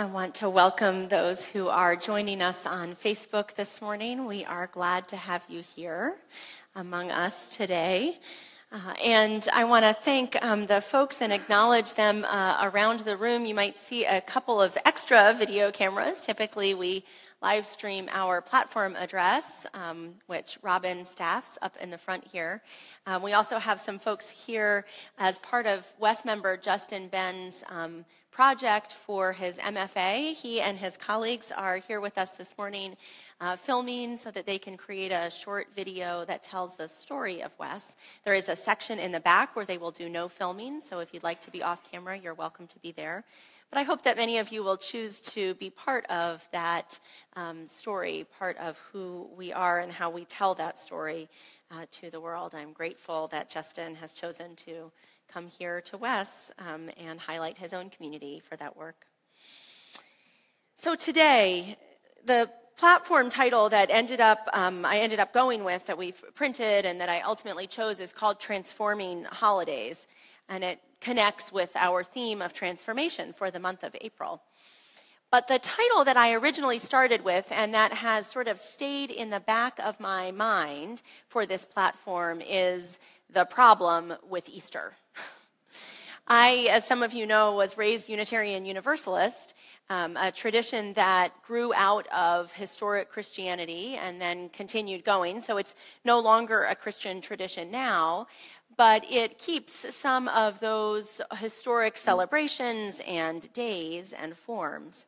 I want to welcome those who are joining us on Facebook this morning. We are glad to have you here among us today. Uh, and I want to thank um, the folks and acknowledge them uh, around the room. You might see a couple of extra video cameras. Typically, we live stream our platform address, um, which Robin staffs up in the front here. Um, we also have some folks here as part of Wes member Justin Ben's um, project for his MFA. He and his colleagues are here with us this morning uh, filming so that they can create a short video that tells the story of Wes. There is a section in the back where they will do no filming, so if you'd like to be off camera, you're welcome to be there. But I hope that many of you will choose to be part of that um, story, part of who we are and how we tell that story uh, to the world. I'm grateful that Justin has chosen to come here to Wes um, and highlight his own community for that work. So today, the platform title that ended up um, I ended up going with that we've printed and that I ultimately chose is called Transforming Holidays, and it connects with our theme of transformation for the month of April. But the title that I originally started with, and that has sort of stayed in the back of my mind for this platform, is The Problem with Easter. I, as some of you know, was raised Unitarian Universalist, um, a tradition that grew out of historic Christianity and then continued going. So it's no longer a Christian tradition now, but it keeps some of those historic celebrations and days and forms.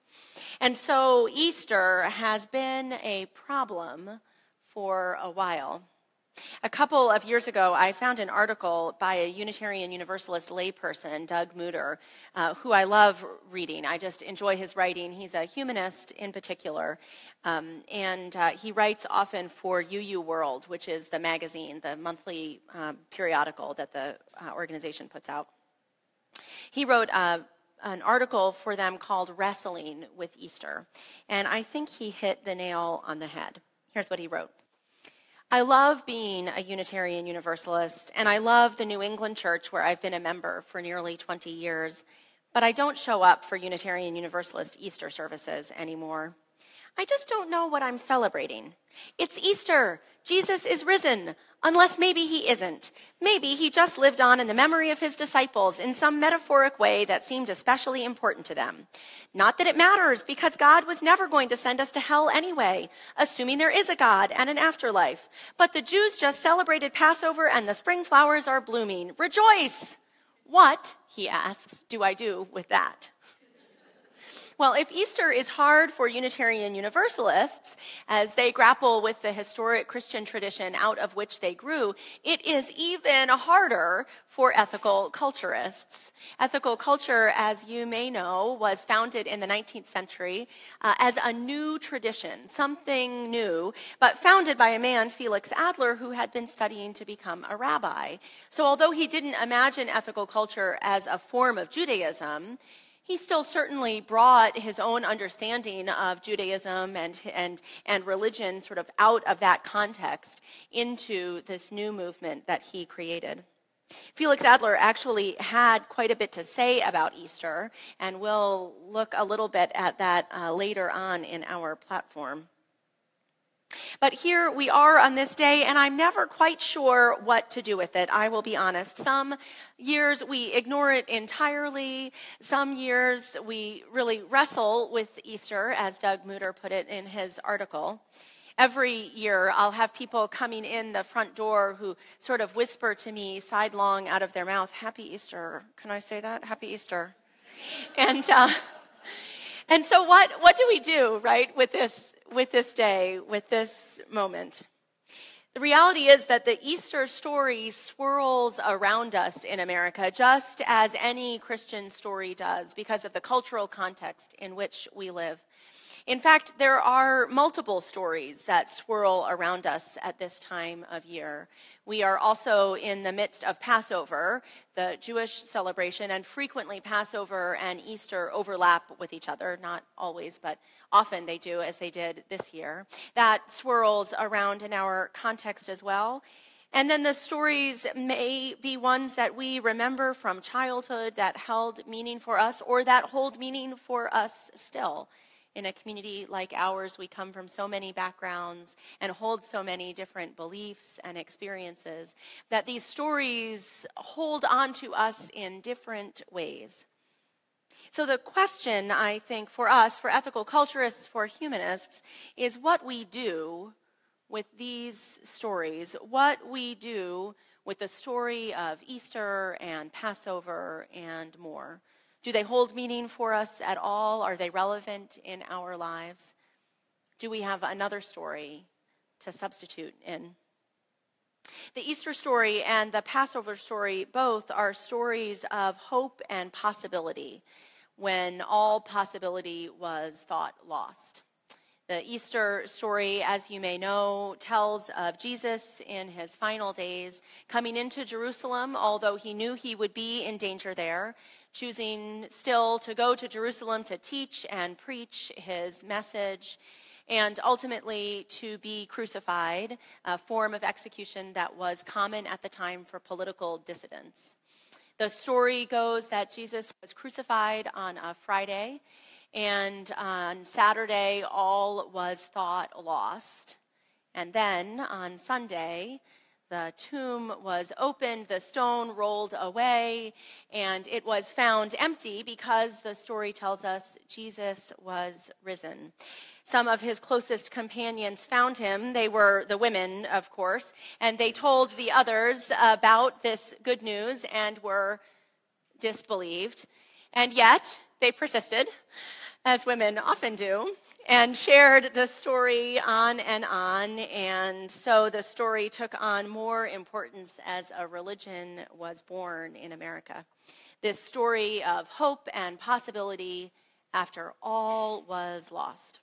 And so Easter has been a problem for a while. A couple of years ago, I found an article by a Unitarian Universalist layperson, Doug Muder, uh, who I love reading. I just enjoy his writing. He's a humanist in particular, um, and uh, he writes often for UU World, which is the magazine, the monthly um, periodical that the uh, organization puts out. He wrote uh, an article for them called Wrestling with Easter, and I think he hit the nail on the head. Here's what he wrote. I love being a Unitarian Universalist, and I love the New England Church where I've been a member for nearly 20 years, but I don't show up for Unitarian Universalist Easter services anymore. I just don't know what I'm celebrating. It's Easter. Jesus is risen. Unless maybe he isn't. Maybe he just lived on in the memory of his disciples in some metaphoric way that seemed especially important to them. Not that it matters, because God was never going to send us to hell anyway, assuming there is a God and an afterlife. But the Jews just celebrated Passover and the spring flowers are blooming. Rejoice! What, he asks, do I do with that? Well, if Easter is hard for Unitarian Universalists as they grapple with the historic Christian tradition out of which they grew, it is even harder for ethical culturists. Ethical culture, as you may know, was founded in the 19th century uh, as a new tradition, something new, but founded by a man, Felix Adler, who had been studying to become a rabbi. So although he didn't imagine ethical culture as a form of Judaism, he still certainly brought his own understanding of Judaism and, and, and religion sort of out of that context into this new movement that he created. Felix Adler actually had quite a bit to say about Easter, and we'll look a little bit at that uh, later on in our platform. But here we are on this day, and I'm never quite sure what to do with it. I will be honest. Some years we ignore it entirely. Some years we really wrestle with Easter, as Doug Muder put it in his article. Every year, I'll have people coming in the front door who sort of whisper to me sidelong out of their mouth, Happy Easter. Can I say that? Happy Easter. And, uh, and so what, what do we do, right, with this with this day, with this moment. The reality is that the Easter story swirls around us in America, just as any Christian story does, because of the cultural context in which we live. In fact, there are multiple stories that swirl around us at this time of year. We are also in the midst of Passover, the Jewish celebration, and frequently Passover and Easter overlap with each other. Not always, but often they do, as they did this year. That swirls around in our context as well. And then the stories may be ones that we remember from childhood that held meaning for us or that hold meaning for us still. In a community like ours, we come from so many backgrounds and hold so many different beliefs and experiences that these stories hold on to us in different ways. So, the question, I think, for us, for ethical culturists, for humanists, is what we do with these stories, what we do with the story of Easter and Passover and more. Do they hold meaning for us at all? Are they relevant in our lives? Do we have another story to substitute in? The Easter story and the Passover story both are stories of hope and possibility when all possibility was thought lost. The Easter story, as you may know, tells of Jesus in his final days coming into Jerusalem, although he knew he would be in danger there, choosing still to go to Jerusalem to teach and preach his message, and ultimately to be crucified, a form of execution that was common at the time for political dissidents. The story goes that Jesus was crucified on a Friday and on Saturday, all was thought lost. And then on Sunday, the tomb was opened, the stone rolled away, and it was found empty because the story tells us Jesus was risen. Some of his closest companions found him. They were the women, of course, and they told the others about this good news and were disbelieved. And yet, they persisted as women often do, and shared the story on and on. And so the story took on more importance as a religion was born in America. This story of hope and possibility after all was lost.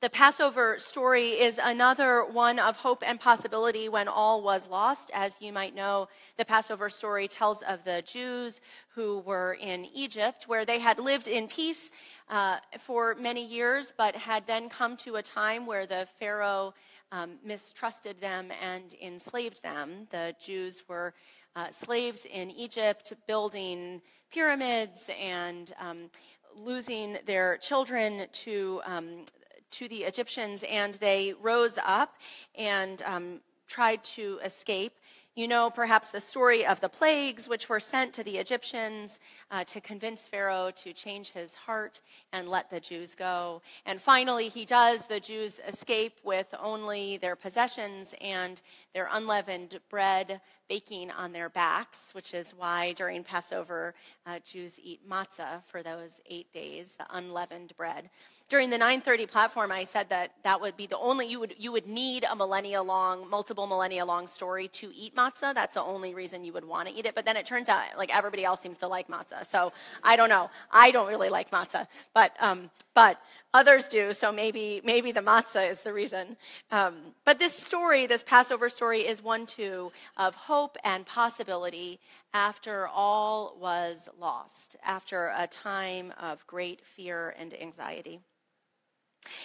The Passover story is another one of hope and possibility when all was lost. As you might know, the Passover story tells of the Jews who were in Egypt, where they had lived in peace uh, for many years, but had then come to a time where the Pharaoh um, mistrusted them and enslaved them. The Jews were uh, slaves in Egypt, building pyramids and um, losing their children to um, to the Egyptians, and they rose up and um, tried to escape. You know perhaps the story of the plagues which were sent to the Egyptians uh, to convince Pharaoh to change his heart and let the Jews go. And finally, he does. The Jews escape with only their possessions and their unleavened bread baking on their backs, which is why during Passover, uh, Jews eat matzah for those eight days, the unleavened bread. During the 930 platform, I said that that would be the only, you would, you would need a millennia long, multiple millennia long story to eat matzah. That's the only reason you would want to eat it. But then it turns out, like, everybody else seems to like matzah. So I don't know. I don't really like matzah. But, um, but Others do, so maybe, maybe the matzah is the reason. Um, but this story, this Passover story, is one too of hope and possibility after all was lost, after a time of great fear and anxiety.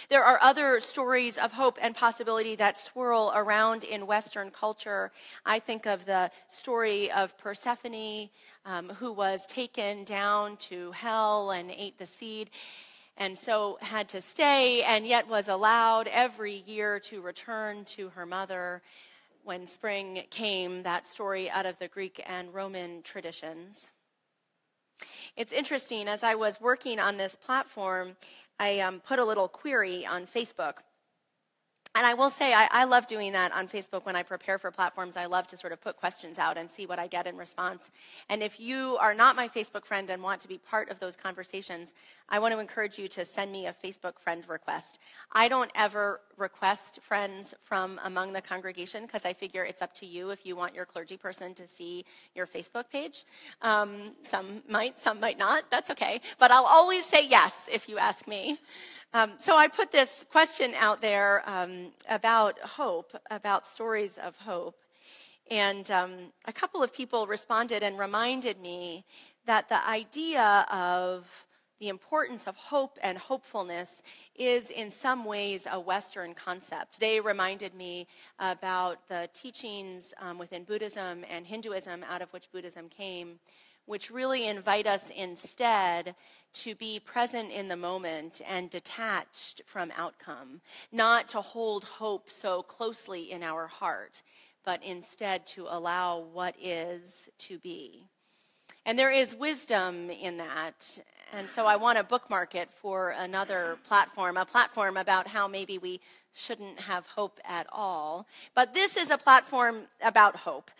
There are other stories of hope and possibility that swirl around in Western culture. I think of the story of Persephone, um, who was taken down to hell and ate the seed and so had to stay and yet was allowed every year to return to her mother when spring came, that story out of the Greek and Roman traditions. It's interesting, as I was working on this platform, I um, put a little query on Facebook and I will say, I, I, love doing that on Facebook when I prepare for platforms. I love to sort of put questions out and see what I get in response. And if you are not my Facebook friend and want to be part of those conversations, I want to encourage you to send me a Facebook friend request. I don't ever request friends from among the congregation because I figure it's up to you if you want your clergy person to see your Facebook page. Um, some might, some might not. That's okay. But I'll always say yes if you ask me. Um, so I put this question out there um, about hope, about stories of hope. And um, a couple of people responded and reminded me that the idea of the importance of hope and hopefulness is in some ways a Western concept. They reminded me about the teachings um, within Buddhism and Hinduism, out of which Buddhism came, which really invite us instead to be present in the moment and detached from outcome, not to hold hope so closely in our heart, but instead to allow what is to be. And there is wisdom in that. And so I want to bookmark it for another platform, a platform about how maybe we shouldn't have hope at all. But this is a platform about hope.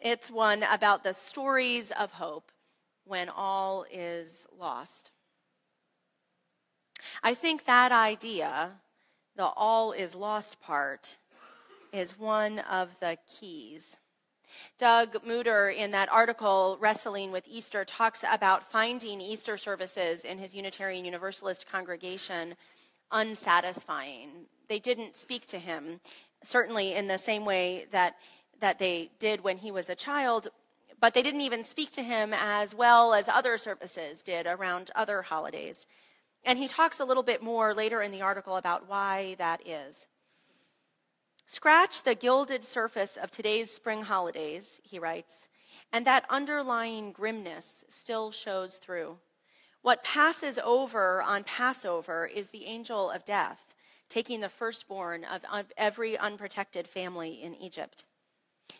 It's one about the stories of hope when all is lost. I think that idea, the all is lost part, is one of the keys. Doug Muder, in that article, Wrestling with Easter, talks about finding Easter services in his Unitarian Universalist congregation unsatisfying. They didn't speak to him, certainly in the same way that, that they did when he was a child, but they didn't even speak to him as well as other services did around other holidays. And he talks a little bit more later in the article about why that is. Scratch the gilded surface of today's spring holidays, he writes, and that underlying grimness still shows through. What passes over on Passover is the angel of death, taking the firstborn of every unprotected family in Egypt.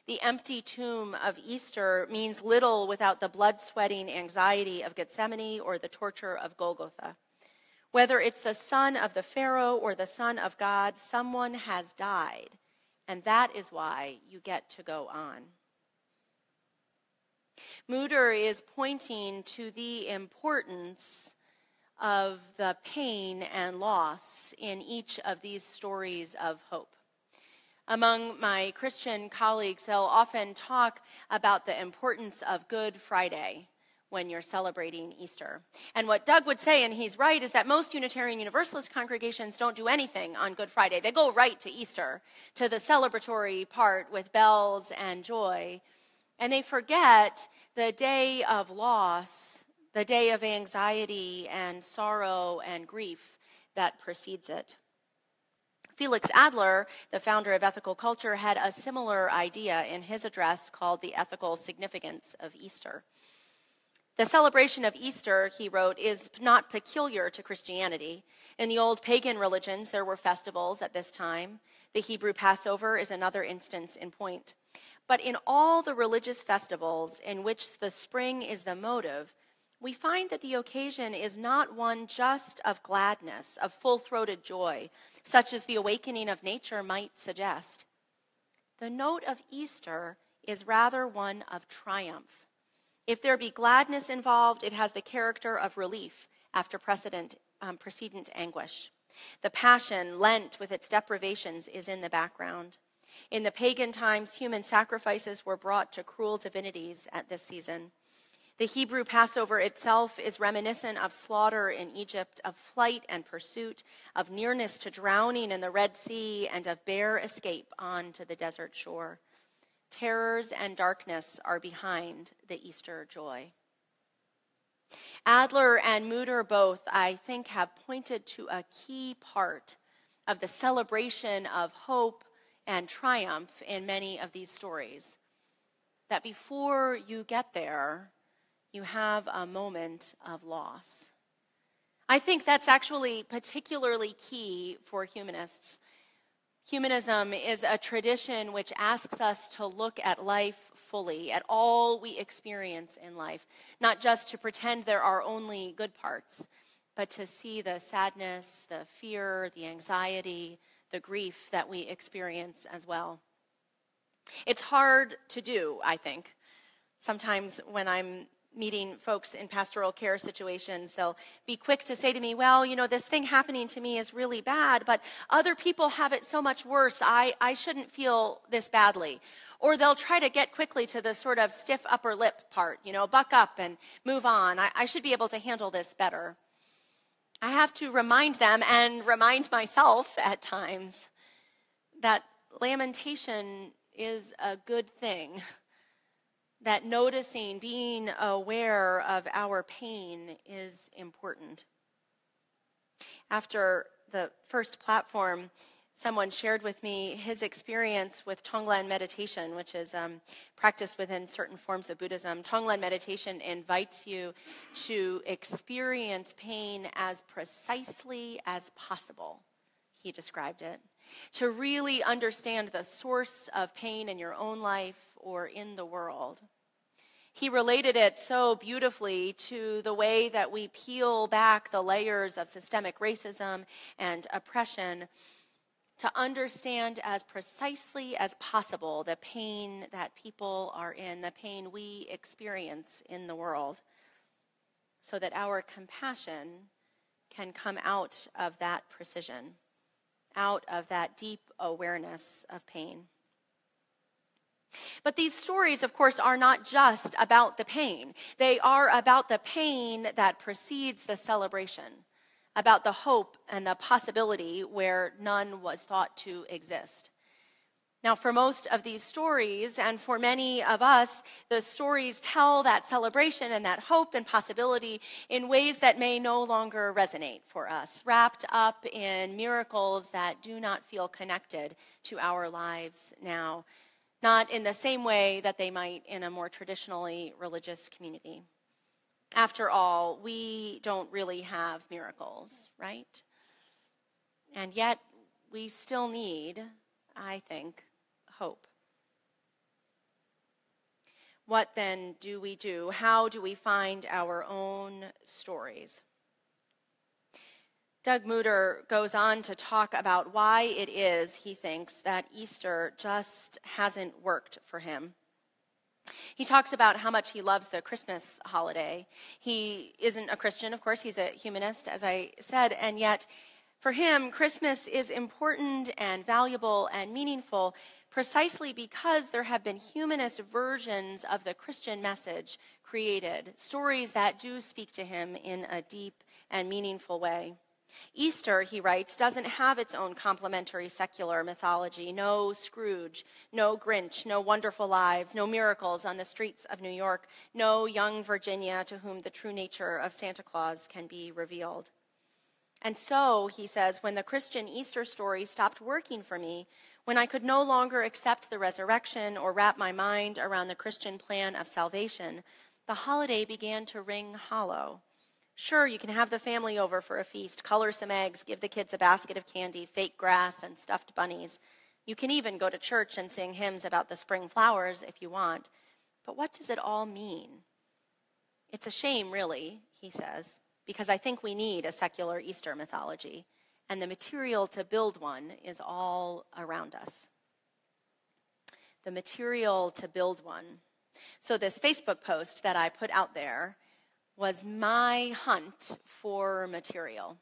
The empty tomb of Easter means little without the blood sweating anxiety of Gethsemane or the torture of Golgotha. Whether it's the son of the Pharaoh or the son of God, someone has died, and that is why you get to go on. Muder is pointing to the importance of the pain and loss in each of these stories of hope. Among my Christian colleagues, they'll often talk about the importance of Good Friday when you're celebrating Easter. And what Doug would say, and he's right, is that most Unitarian Universalist congregations don't do anything on Good Friday. They go right to Easter, to the celebratory part with bells and joy. And they forget the day of loss, the day of anxiety and sorrow and grief that precedes it. Felix Adler, the founder of ethical culture, had a similar idea in his address called The Ethical Significance of Easter. The celebration of Easter, he wrote, is not peculiar to Christianity. In the old pagan religions, there were festivals at this time. The Hebrew Passover is another instance in point. But in all the religious festivals in which the spring is the motive, we find that the occasion is not one just of gladness, of full throated joy, such as the awakening of nature might suggest. The note of Easter is rather one of triumph if there be gladness involved, it has the character of relief after precedent, um, precedent anguish. The passion, Lent with its deprivations, is in the background. In the pagan times, human sacrifices were brought to cruel divinities at this season. The Hebrew Passover itself is reminiscent of slaughter in Egypt, of flight and pursuit, of nearness to drowning in the Red Sea, and of bare escape onto the desert shore. Terrors and darkness are behind the Easter joy. Adler and Muder both, I think, have pointed to a key part of the celebration of hope and triumph in many of these stories. That before you get there, you have a moment of loss. I think that's actually particularly key for humanists Humanism is a tradition which asks us to look at life fully, at all we experience in life, not just to pretend there are only good parts, but to see the sadness, the fear, the anxiety, the grief that we experience as well. It's hard to do, I think. Sometimes when I'm meeting folks in pastoral care situations, they'll be quick to say to me, Well, you know, this thing happening to me is really bad, but other people have it so much worse. I, I shouldn't feel this badly. Or they'll try to get quickly to the sort of stiff upper lip part, you know, buck up and move on. I, I should be able to handle this better. I have to remind them and remind myself at times that lamentation is a good thing that noticing, being aware of our pain is important. After the first platform, someone shared with me his experience with Tonglen meditation, which is um, practiced within certain forms of Buddhism. Tonglen meditation invites you to experience pain as precisely as possible, he described it. To really understand the source of pain in your own life or in the world. He related it so beautifully to the way that we peel back the layers of systemic racism and oppression to understand as precisely as possible the pain that people are in, the pain we experience in the world, so that our compassion can come out of that precision, out of that deep awareness of pain. But these stories, of course, are not just about the pain. They are about the pain that precedes the celebration about the hope and the possibility where none was thought to exist. Now, for most of these stories, and for many of us, the stories tell that celebration and that hope and possibility in ways that may no longer resonate for us, wrapped up in miracles that do not feel connected to our lives now, not in the same way that they might in a more traditionally religious community. After all, we don't really have miracles, right? And yet, we still need, I think, hope. What then do we do? How do we find our own stories? Doug Muder goes on to talk about why it is he thinks that Easter just hasn't worked for him. He talks about how much he loves the Christmas holiday. He isn't a Christian, of course, he's a humanist, as I said, and yet for him, Christmas is important and valuable and meaningful precisely because there have been humanist versions of the Christian message created, stories that do speak to him in a deep and meaningful way. Easter, he writes, doesn't have its own complementary secular mythology. No Scrooge, no Grinch, no wonderful lives, no miracles on the streets of New York, no young Virginia to whom the true nature of Santa Claus can be revealed. And so, he says, when the Christian Easter story stopped working for me, when I could no longer accept the resurrection or wrap my mind around the Christian plan of salvation, the holiday began to ring hollow. Sure, you can have the family over for a feast, color some eggs, give the kids a basket of candy, fake grass, and stuffed bunnies. You can even go to church and sing hymns about the spring flowers if you want. But what does it all mean? It's a shame, really, he says, because I think we need a secular Easter mythology, and the material to build one is all around us. The material to build one. So, this Facebook post that I put out there was my hunt for material.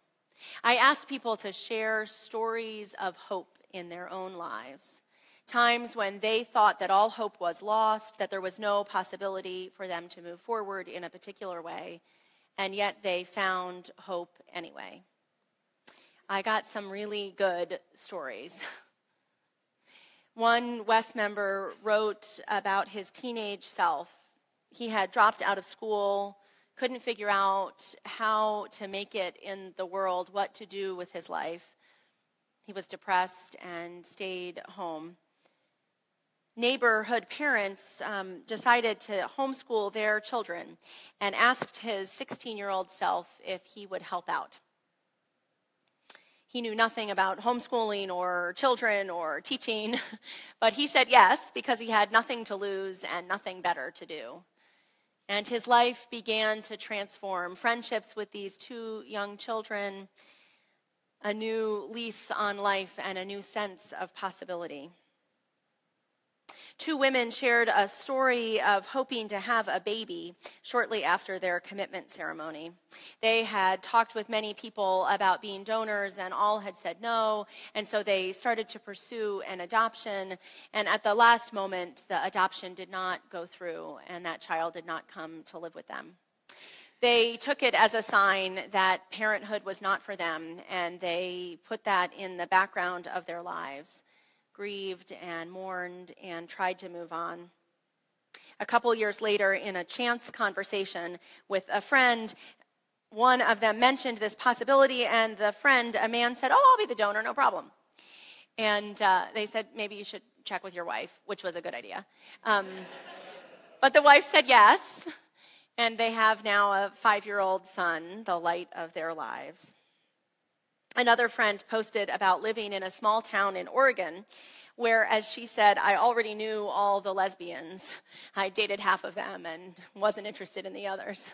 I asked people to share stories of hope in their own lives. Times when they thought that all hope was lost, that there was no possibility for them to move forward in a particular way, and yet they found hope anyway. I got some really good stories. One Wes member wrote about his teenage self. He had dropped out of school, couldn't figure out how to make it in the world, what to do with his life. He was depressed and stayed home. Neighborhood parents um, decided to homeschool their children and asked his 16 year old self if he would help out. He knew nothing about homeschooling or children or teaching, but he said yes because he had nothing to lose and nothing better to do. And his life began to transform. Friendships with these two young children, a new lease on life, and a new sense of possibility. Two women shared a story of hoping to have a baby shortly after their commitment ceremony. They had talked with many people about being donors, and all had said no. And so they started to pursue an adoption. And at the last moment, the adoption did not go through, and that child did not come to live with them. They took it as a sign that parenthood was not for them, and they put that in the background of their lives grieved and mourned and tried to move on. a couple years later, in a chance conversation with a friend, one of them mentioned this possibility, and the friend, a man, said, Oh, I'll be the donor, no problem. And uh, they said, Maybe you should check with your wife, which was a good idea. Um, but the wife said yes, and they have now a five year old son, the light of their lives. Another friend posted about living in a small town in Oregon where, as she said, I already knew all the lesbians. I dated half of them and wasn't interested in the others.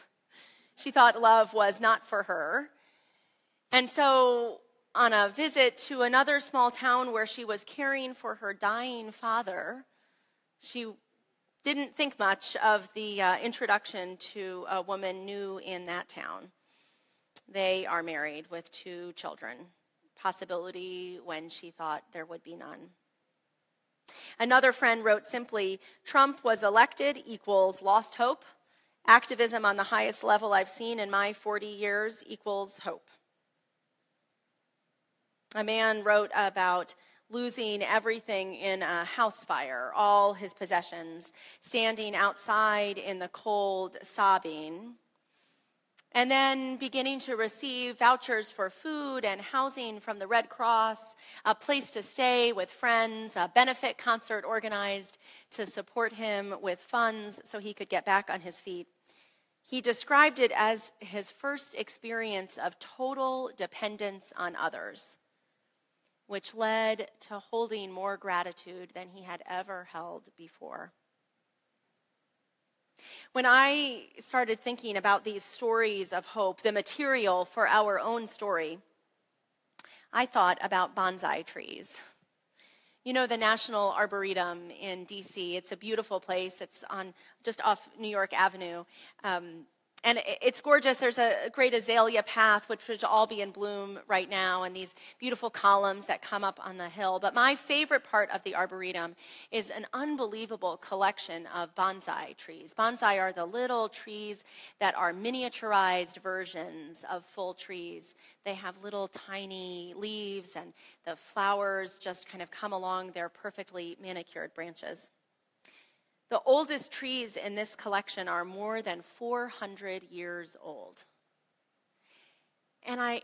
She thought love was not for her. And so, on a visit to another small town where she was caring for her dying father, she didn't think much of the uh, introduction to a woman new in that town. They are married with two children, possibility when she thought there would be none. Another friend wrote simply Trump was elected equals lost hope. Activism on the highest level I've seen in my 40 years equals hope. A man wrote about losing everything in a house fire, all his possessions, standing outside in the cold, sobbing and then beginning to receive vouchers for food and housing from the Red Cross, a place to stay with friends, a benefit concert organized to support him with funds so he could get back on his feet. He described it as his first experience of total dependence on others, which led to holding more gratitude than he had ever held before. When I started thinking about these stories of hope, the material for our own story, I thought about bonsai trees. You know, the National Arboretum in DC, it's a beautiful place. It's on just off New York Avenue. Um, and it's gorgeous. There's a great azalea path, which would all be in bloom right now, and these beautiful columns that come up on the hill. But my favorite part of the Arboretum is an unbelievable collection of bonsai trees. Bonsai are the little trees that are miniaturized versions of full trees. They have little tiny leaves, and the flowers just kind of come along their perfectly manicured branches. The oldest trees in this collection are more than 400 years old. And I,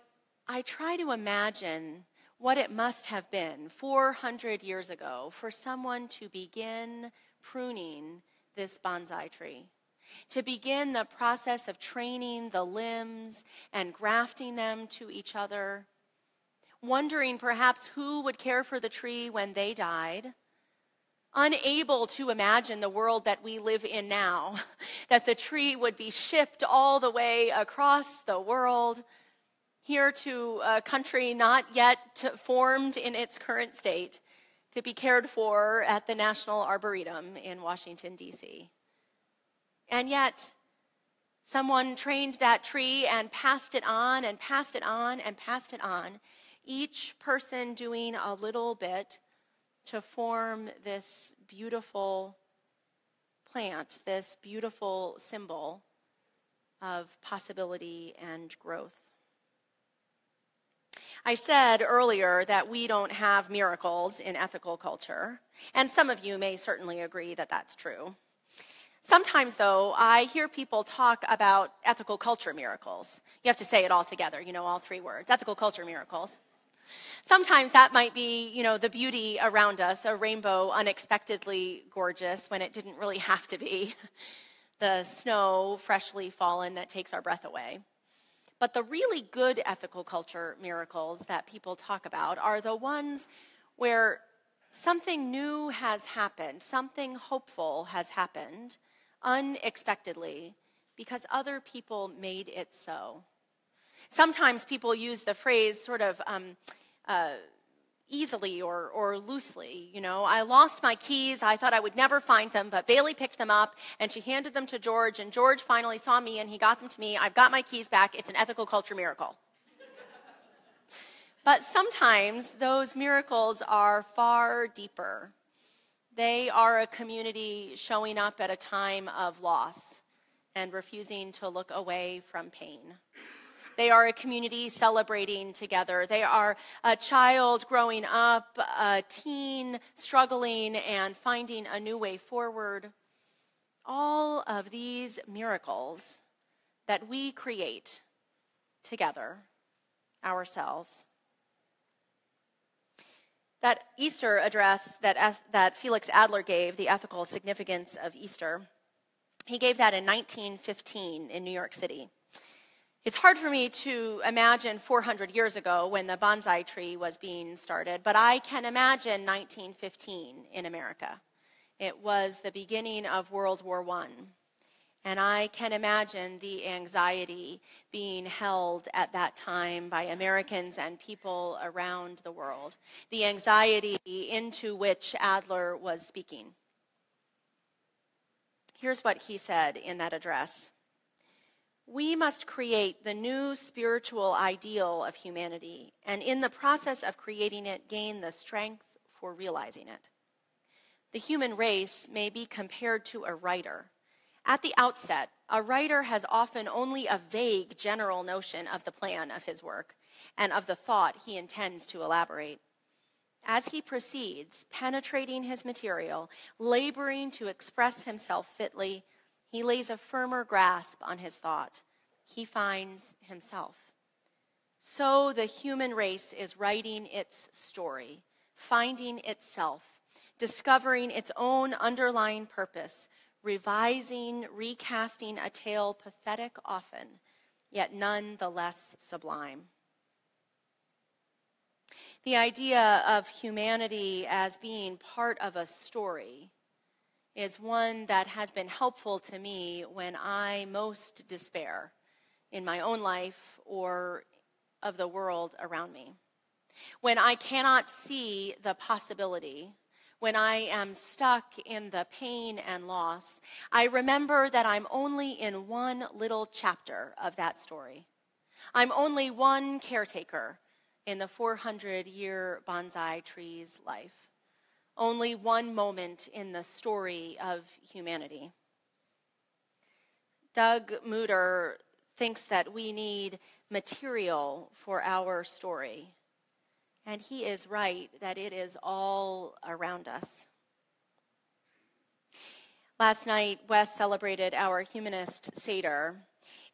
I try to imagine what it must have been 400 years ago for someone to begin pruning this bonsai tree, to begin the process of training the limbs and grafting them to each other, wondering perhaps who would care for the tree when they died unable to imagine the world that we live in now, that the tree would be shipped all the way across the world here to a country not yet formed in its current state to be cared for at the National Arboretum in Washington, D.C. And yet, someone trained that tree and passed it on and passed it on and passed it on, each person doing a little bit to form this beautiful plant, this beautiful symbol of possibility and growth. I said earlier that we don't have miracles in ethical culture, and some of you may certainly agree that that's true. Sometimes, though, I hear people talk about ethical culture miracles. You have to say it all together, you know, all three words ethical culture miracles. Sometimes that might be, you know, the beauty around us, a rainbow unexpectedly gorgeous when it didn't really have to be, the snow freshly fallen that takes our breath away. But the really good ethical culture miracles that people talk about are the ones where something new has happened, something hopeful has happened unexpectedly because other people made it so. Sometimes people use the phrase sort of um, uh, easily or, or loosely. You know, I lost my keys. I thought I would never find them, but Bailey picked them up and she handed them to George, and George finally saw me and he got them to me. I've got my keys back. It's an ethical culture miracle. but sometimes those miracles are far deeper. They are a community showing up at a time of loss and refusing to look away from pain. They are a community celebrating together. They are a child growing up, a teen struggling and finding a new way forward. all of these miracles that we create together ourselves. That Easter address that, that Felix Adler gave, The Ethical Significance of Easter, he gave that in 1915 in New York City. It's hard for me to imagine 400 years ago when the bonsai tree was being started, but I can imagine 1915 in America. It was the beginning of World War I. And I can imagine the anxiety being held at that time by Americans and people around the world, the anxiety into which Adler was speaking. Here's what he said in that address We must create the new spiritual ideal of humanity, and in the process of creating it, gain the strength for realizing it. The human race may be compared to a writer at the outset, a writer has often only a vague general notion of the plan of his work and of the thought he intends to elaborate. As he proceeds, penetrating his material, laboring to express himself fitly, he lays a firmer grasp on his thought. He finds himself. So the human race is writing its story, finding itself, discovering its own underlying purpose, revising, recasting a tale pathetic often, yet none the less sublime. The idea of humanity as being part of a story is one that has been helpful to me when I most despair in my own life or of the world around me. When I cannot see the possibility when I am stuck in the pain and loss, I remember that I'm only in one little chapter of that story. I'm only one caretaker in the 400 year bonsai tree's life, only one moment in the story of humanity. Doug Muder thinks that we need material for our story. And he is right that it is all around us. Last night, Wes celebrated our humanist Seder.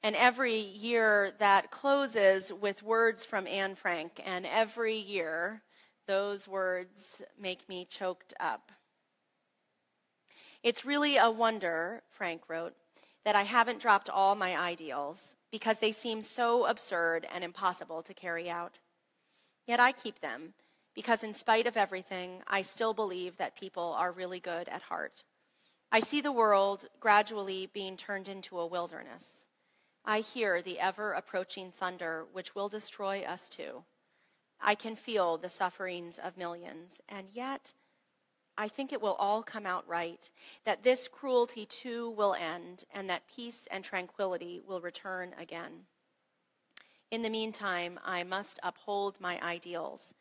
And every year that closes with words from Anne Frank, and every year those words make me choked up. It's really a wonder, Frank wrote, that I haven't dropped all my ideals because they seem so absurd and impossible to carry out. Yet I keep them because, in spite of everything, I still believe that people are really good at heart. I see the world gradually being turned into a wilderness. I hear the ever approaching thunder which will destroy us too. I can feel the sufferings of millions, and yet I think it will all come out right, that this cruelty too will end, and that peace and tranquility will return again. In the meantime, I must uphold my ideals,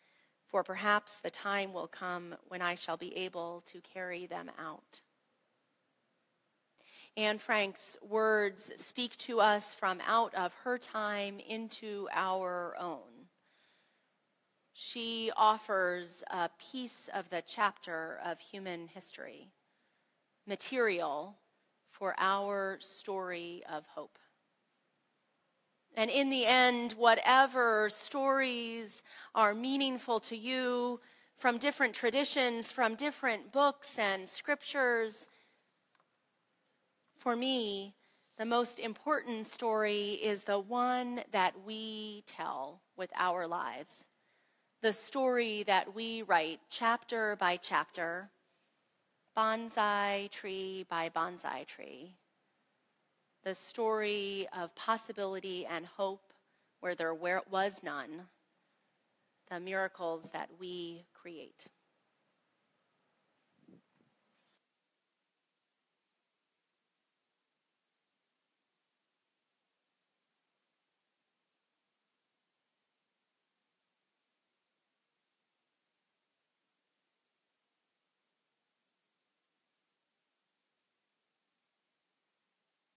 for perhaps the time will come when I shall be able to carry them out. Anne Frank's words speak to us from out of her time into our own. She offers a piece of the chapter of human history, material for our story of hope. And in the end, whatever stories are meaningful to you from different traditions, from different books and scriptures, for me, the most important story is the one that we tell with our lives. The story that we write chapter by chapter, bonsai tree by bonsai tree the story of possibility and hope where there was none, the miracles that we create.